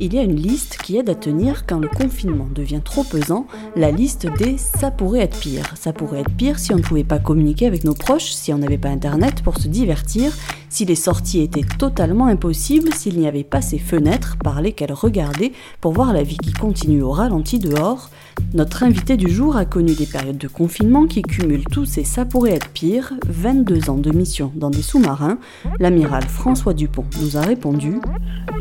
il y a une liste qui aide à tenir quand le confinement devient trop pesant, la liste des ça pourrait être pire. Ça pourrait être pire si on ne pouvait pas communiquer avec nos proches, si on n'avait pas internet pour se divertir, si les sorties étaient totalement impossibles, s'il n'y avait pas ces fenêtres par lesquelles regarder pour voir la vie qui continue au ralenti dehors, notre invité du jour a connu des périodes de confinement qui cumulent tous et ça pourrait être pire, 22 ans de mission dans des sous-marins. L'amiral François Dupont nous a répondu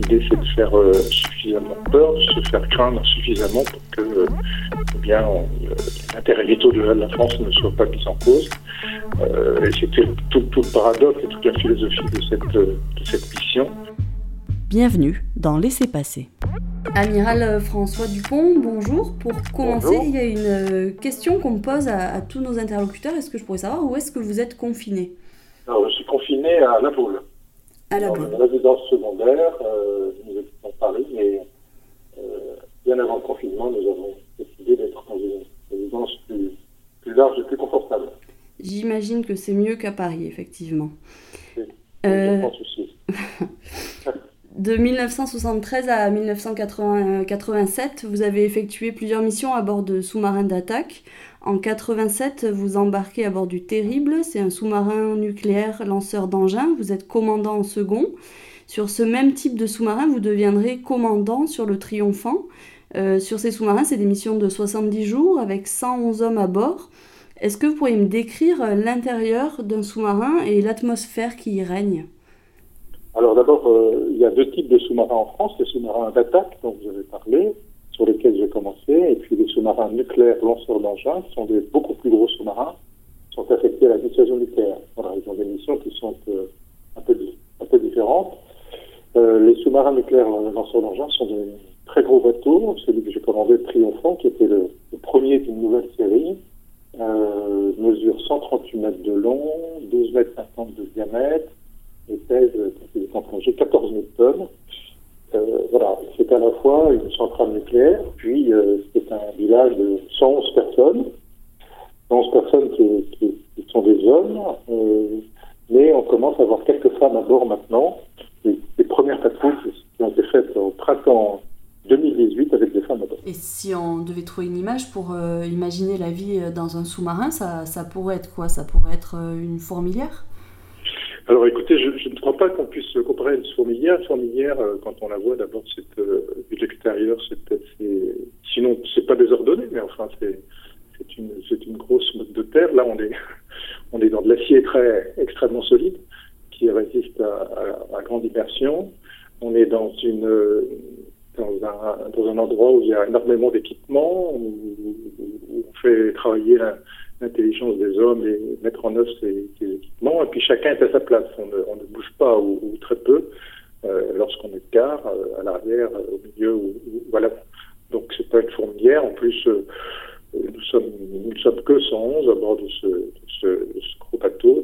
L'idée c'est de faire euh, suffisamment peur, de se faire craindre suffisamment pour que euh, eh euh, l'intérêt vitaux de la France ne soit pas mis en cause. Et c'était tout, le paradoxe et toute la philosophie de cette, de cette mission. Bienvenue dans Laissez passer. Amiral François Dupont, bonjour. Pour commencer, il y a une euh, question qu'on me pose à, tous nos interlocuteurs. Est-ce que je pourrais savoir où est-ce que vous êtes confiné Je suis confiné à La Baule. À La Baule. Dans une résidence secondaire. Euh, nous habitons Paris, mais euh, bien avant le confinement, nous avons décidé d'être dans une résidence plus, plus large et plus confortable. J'imagine que c'est mieux qu'à Paris, effectivement. Oui, aussi. De 1973 à 1987, vous avez effectué plusieurs missions à bord de sous-marins d'attaque. En 87, vous embarquez à bord du Terrible, c'est un sous-marin nucléaire lanceur d'engins. Vous êtes commandant en second. Sur ce même type de sous-marin, vous deviendrez commandant sur le Triomphant. Euh, sur ces sous-marins, c'est des missions de 70 jours avec 111 hommes à bord. Est-ce que vous pourriez me décrire l'intérieur d'un sous-marin et l'atmosphère qui y règne? Alors d'abord, euh, il y a deux types de sous-marins en France, les sous-marins d'attaque dont vous avez parlé, sur lesquels j'ai commencé, et puis les sous-marins nucléaires lanceurs d'engins, qui sont des beaucoup plus gros sous-marins, sont affectés à la dissuasion nucléaire. Voilà, ils ont des missions qui sont euh, un, peu, un peu différentes. Euh, les sous-marins nucléaires lanceurs d'engins sont des très gros bateaux. Celui que j'ai commandé, Triomphant, qui était le, premier d'une nouvelle série, mesure 138 mètres de long, 12 mètres 50 de diamètre, et pèse, en 14 000 tonnes. Euh, voilà, c'est à la fois une centrale nucléaire, puis euh, c'est un village de 111 personnes, 111 personnes qui, sont des hommes, euh, mais on commence à avoir quelques femmes à bord maintenant. Les, les premières patrouilles qui ont été faites au printemps 2018 avec des femmes à. Et si on devait trouver une image pour imaginer la vie dans un sous-marin, ça, ça pourrait être quoi? Ça pourrait être une fourmilière? Alors écoutez, je, je, ne crois pas qu'on puisse comparer une fourmilière. Une fourmilière, euh, quand on la voit, d'abord, c'est euh, de l'extérieur, c'est peut-être, sinon, c'est pas désordonné, mais enfin, c'est, une, une grosse mode de terre. Là, on est, on est dans de l'acier très extrêmement solide qui résiste à, à, grande immersion. On est dans une, dans un, dans un endroit où il y a énormément d'équipements, où, on fait travailler l'intelligence des hommes et mettre en œuvre ces, équipements. Et puis chacun est à sa place. On ne, bouge pas ou, très peu euh, lorsqu'on est de quart, euh, à l'arrière, euh, au milieu ou, voilà. Donc c'est pas une fourmilière. En plus, nous sommes nous sommes que 111 à bord de ce, de ce, ce gros bateau.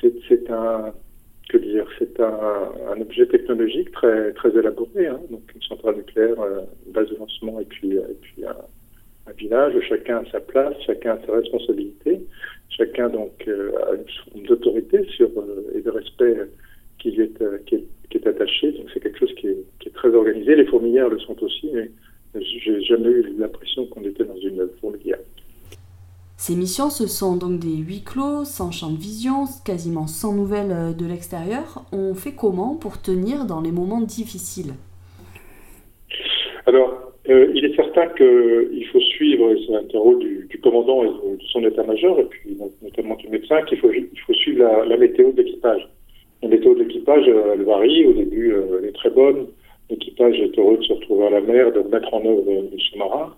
C'est un que dire, c'est un, objet technologique très très élaboré. Hein. Donc une centrale nucléaire, une base de lancement et puis et puis un un village, chacun a sa place, chacun a sa responsabilité, chacun donc euh, a une forme d'autorité sur euh, et de respect qui est, euh, qui est, attaché. Donc c'est quelque chose qui est, qui est, très organisé. Les fourmilières le sont aussi, mais j'ai jamais eu l'impression qu'on était dans une fourmilière. Ces missions, ce sont donc des huis clos, sans champ de vision, quasiment sans nouvelles de l'extérieur. On fait comment pour tenir dans les moments difficiles? Alors, euh, il est certain qu'il faut suivre, c'est un du, commandant et de, son état-major, et puis notamment du médecin, qu'il faut, il faut suivre la, la météo de l'équipage. La météo de l'équipage, euh, elle varie. Au début, euh, elle est très bonne. L'équipage est heureux de se retrouver à la mer, de mettre en œuvre le sous-marin.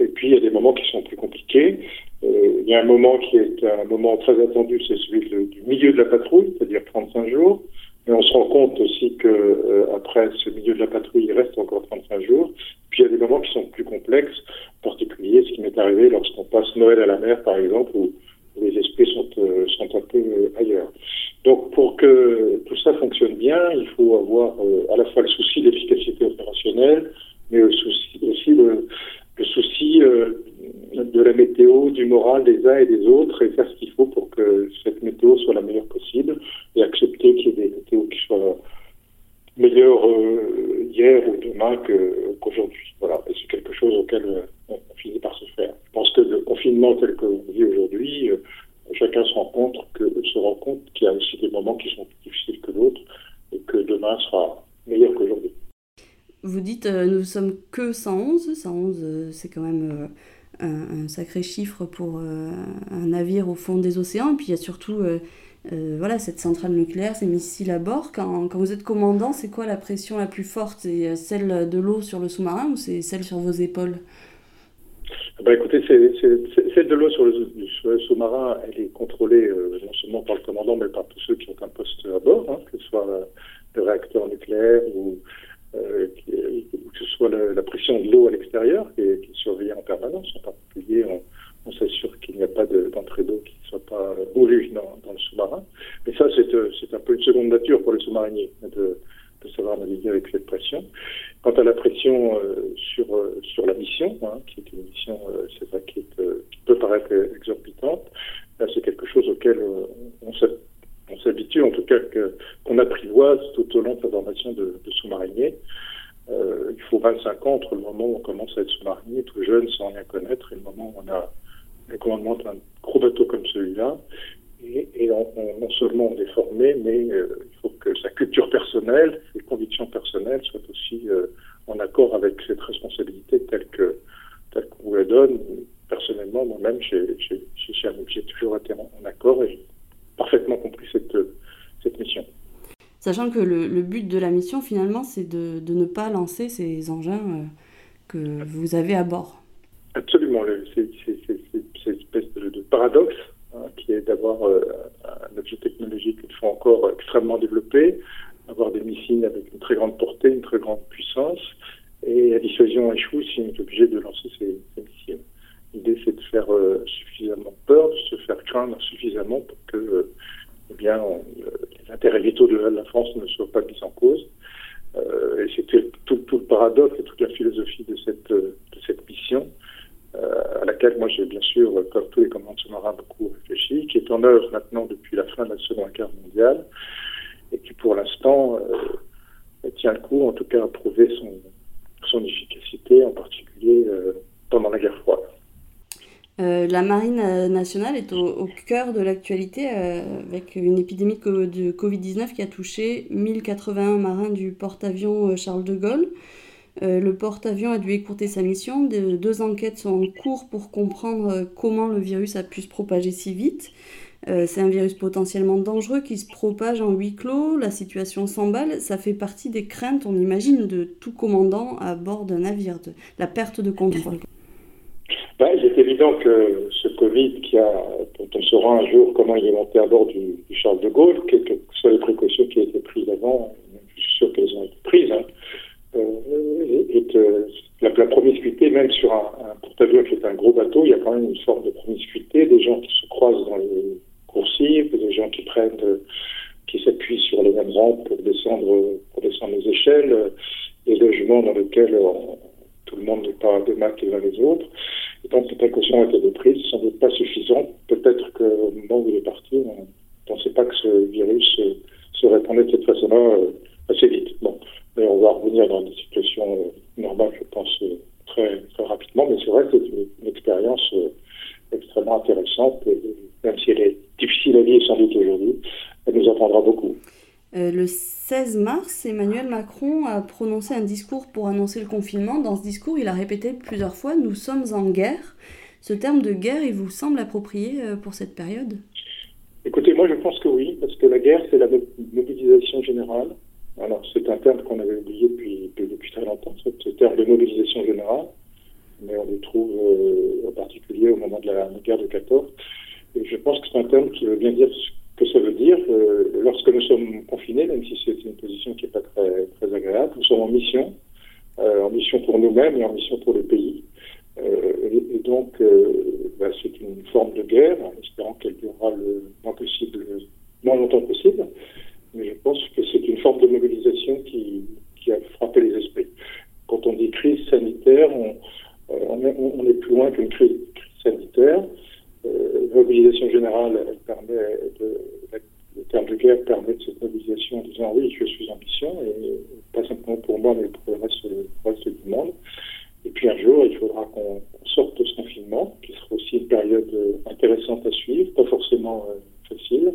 Et puis, il y a des moments qui sont plus compliqués. il y a un moment qui est un moment très attendu, c'est celui du milieu de la patrouille, c'est-à-dire 35 jours. Mais on se rend compte aussi que euh, après ce milieu de la patrouille, il reste encore 35 jours. Puis il y a des moments qui sont plus complexes, en particulier ce qui m'est arrivé lorsqu'on passe Noël à la mer, par exemple, où, les esprits sont, euh, sont un peu euh, ailleurs. Donc pour que tout ça fonctionne bien, il faut avoir à la fois le souci d'efficacité opérationnelle, mais aussi, aussi le, le souci de la météo, du moral des uns et des autres, et faire ce qu'il faut pour que cette météo soit la meilleure possible, et accepter qu'il y ait des météos qui soient meilleures euh, hier ou demain qu'aujourd'hui. voilà, et c'est quelque chose auquel on, finit par se faire. Je pense que le confinement tel qu'on vit aujourd'hui, chacun se rend compte que compte qu'il y a aussi des moments qui sont plus difficiles que d'autres et que demain sera meilleur qu'aujourd'hui. Vous dites nous sommes que 111, 111 c'est quand même un, sacré chiffre pour un navire au fond des océans. Et puis il y a surtout euh, voilà, cette centrale nucléaire, ces missiles à bord, quand, quand vous êtes commandant, c'est quoi la pression la plus forte? C'est euh, celle de l'eau sur le sous-marin ou c'est celle sur vos épaules? Bah écoutez, celle de l'eau sur le, sous-marin, elle est contrôlée euh, non seulement par le commandant, mais par tous ceux qui ont un poste à bord, hein, que ce soit le réacteur nucléaire ou euh, que ce soit la, pression de l'eau à l'extérieur qui est, est surveillée en permanence. En particulier, on, on s'assure qu'il n'y a pas d'entrée d'eau qui ne soit pas voulue dans, le sous-marin. Mais ça, euh, c'est un peu une seconde nature pour les sous-mariniers de, de, savoir naviguer avec cette pression. Quant à la pression euh, sur, sur la mission, hein, qui est une mission, c'est vrai, qui, qui, peut paraître exorbitante, c'est quelque chose auquel on s'habitue, en tout cas qu'on apprivoise tout au long de la formation de, de sous-mariniers. il faut 25 ans entre le moment où on commence à être sous-marinier, tout jeune, sans rien connaître, et le moment où on a le commandement d'un gros bateau comme celui-là. Et, non seulement on est formé, mais euh, il faut que sa culture personnelle, ses convictions personnelles soient aussi euh, en accord avec cette responsabilité telle que telle qu'on vous la donne. Personnellement, moi-même, j'ai toujours été en, accord et j'ai parfaitement compris cette, cette mission. Sachant que le, but de la mission, finalement, c'est de, ne pas lancer ces engins euh, que vous avez à bord. Absolument. C'est cette espèce de, paradoxe hein, qui est d'avoir euh, un objet technologique une fois encore extrêmement développé, avoir des missiles avec une très grande portée, une très grande puissance, et la dissuasion échoue si on est obligé de lancer ces, missiles. L'idée, c'est de faire euh, suffisamment peur, de se faire craindre suffisamment pour que euh, eh bien, de la France ne soient pas mis en cause. et c'était tout, le paradoxe et toute la philosophie de cette, cette mission à laquelle moi j'ai bien sûr, comme tous les commandants sous-marins, beaucoup réfléchi, qui est en œuvre maintenant depuis la fin de la Seconde Guerre mondiale, et qui pour l'instant euh, tient le coup, en tout cas a prouvé son, efficacité, en particulier euh, pendant la guerre froide. Euh, la marine nationale est au, cœur de l'actualité avec une épidémie de Covid-19 qui a touché 1081 marins du porte-avions Charles de Gaulle. Euh, le porte-avions a dû écourter sa mission. deux enquêtes sont en cours pour comprendre euh, comment le virus a pu se propager si vite. Euh, c'est un virus potentiellement dangereux qui se propage en huis clos. La situation s'emballe. Ça fait partie des craintes, on imagine, de tout commandant à bord d'un navire, la perte de contrôle. Ben, évident que ce Covid, qui a, dont on saura un jour comment il est monté à bord du, Charles de Gaulle, quelles que soient les précautions qui ont été prises avant, je suis sûr qu'elles ont été prises, hein, euh, la, la, promiscuité, même sur un, un porte-avions qui est un gros bateau, il y a quand même une forme de promiscuité, des gens qui se croisent dans les coursives, des gens qui prennent, qui s'appuient sur les mêmes rampes pour descendre, pour descendre les échelles, des logements dans lesquels tout le monde n'est pas de mac les uns les autres. Et donc les précautions ont été prises, sans doute pas suffisantes. Peut-être qu'au moment où il est parti, on ne pensait pas que ce virus se répandait de cette façon-là euh, assez vite. Bon, mais on va revenir dans des situations euh, normales, je pense, euh, très, très rapidement. Mais c'est vrai que c'est une, expérience euh, extrêmement intéressante, même si elle est difficile à vivre sans doute aujourd'hui, elle nous apprendra beaucoup. Le 16 mars, Emmanuel Macron a prononcé un discours pour annoncer le confinement. Dans ce discours, il a répété plusieurs fois Nous sommes en guerre. Ce terme de guerre, il vous semble approprié pour cette période? Écoutez, moi je pense que oui, parce que la guerre, c'est la mobilisation générale. Alors, c'est un terme qu'on avait oublié depuis, depuis très longtemps, ce terme de mobilisation générale, mais on le trouve euh, en particulier au moment de la, guerre de 14. Et je pense que c'est un terme qui veut bien dire ce que ça veut dire. Euh, lorsque nous sommes même si c'est une position qui n'est pas très, agréable, nous sommes en mission, euh, en mission pour nous-mêmes et en mission pour le pays. Et, et, donc, bah, c'est une forme de guerre, en espérant qu'elle durera le moins possible, le moins longtemps possible mais je pense que c'est une forme de mobilisation qui, a frappé les esprits. Quand on dit crise sanitaire, euh, on est, plus loin qu'une crise, facile,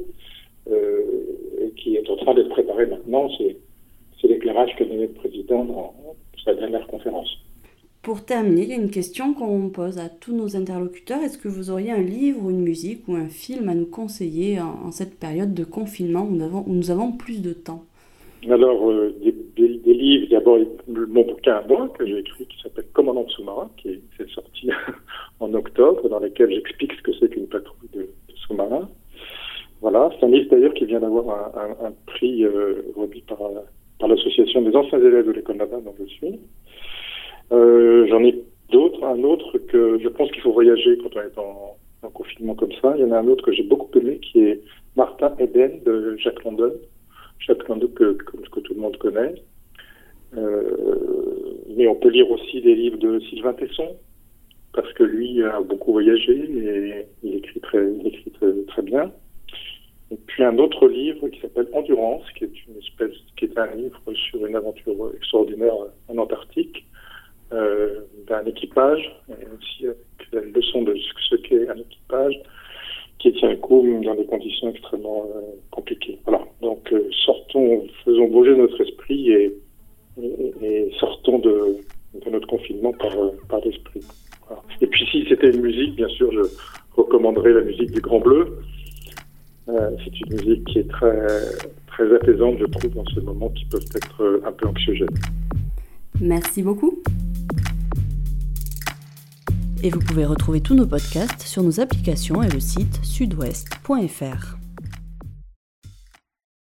euh, euh, et qui est en train d'être préparé maintenant. C'est l'éclairage que donnait le président dans sa dernière conférence. Pour terminer, il y a une question qu'on pose à tous nos interlocuteurs. Est-ce que vous auriez un livre une musique ou un film à nous conseiller en, cette période de confinement où nous avons, plus de temps? Alors, euh, des, des, des, livres, d'abord mon bouquin à moi que j'ai écrit qui s'appelle Commandant sous-marin, qui est, est sorti en octobre, dans lequel j'explique ce que c'est qu'une patrouille de, sous-marins. Voilà, c'est un livre d'ailleurs qui vient d'avoir un, prix euh, remis par, l'association des anciens élèves de l'école navale dont je suis. Euh, j'en ai d'autres, un autre que je pense qu'il faut voyager quand on est en, confinement comme ça. Il y en a un autre que j'ai beaucoup aimé qui est Martin Eden de Jacques London. Jacques London que, que, tout le monde connaît. Euh, mais on peut lire aussi des livres de Sylvain Tesson, parce que lui a beaucoup voyagé et il écrit très, il écrit très, bien. Et puis un autre livre qui s'appelle Endurance, qui est une espèce, qui est un livre sur une aventure extraordinaire en Antarctique, euh, d'un équipage, et aussi avec la leçon de ce qu'est un équipage qui tient le coup dans des conditions extrêmement euh, compliquées. Voilà. Donc euh, sortons, faisons bouger notre esprit et, et, sortons de, de, notre confinement par, par l'esprit. Et puis si c'était une musique, bien sûr, je recommanderais la musique du Grand Bleu. c'est une musique qui est très, très apaisante, je trouve, dans ce moment qui peuvent être un peu anxiogènes. Merci beaucoup. Et vous pouvez retrouver tous nos podcasts sur nos applications et le site sudouest.fr.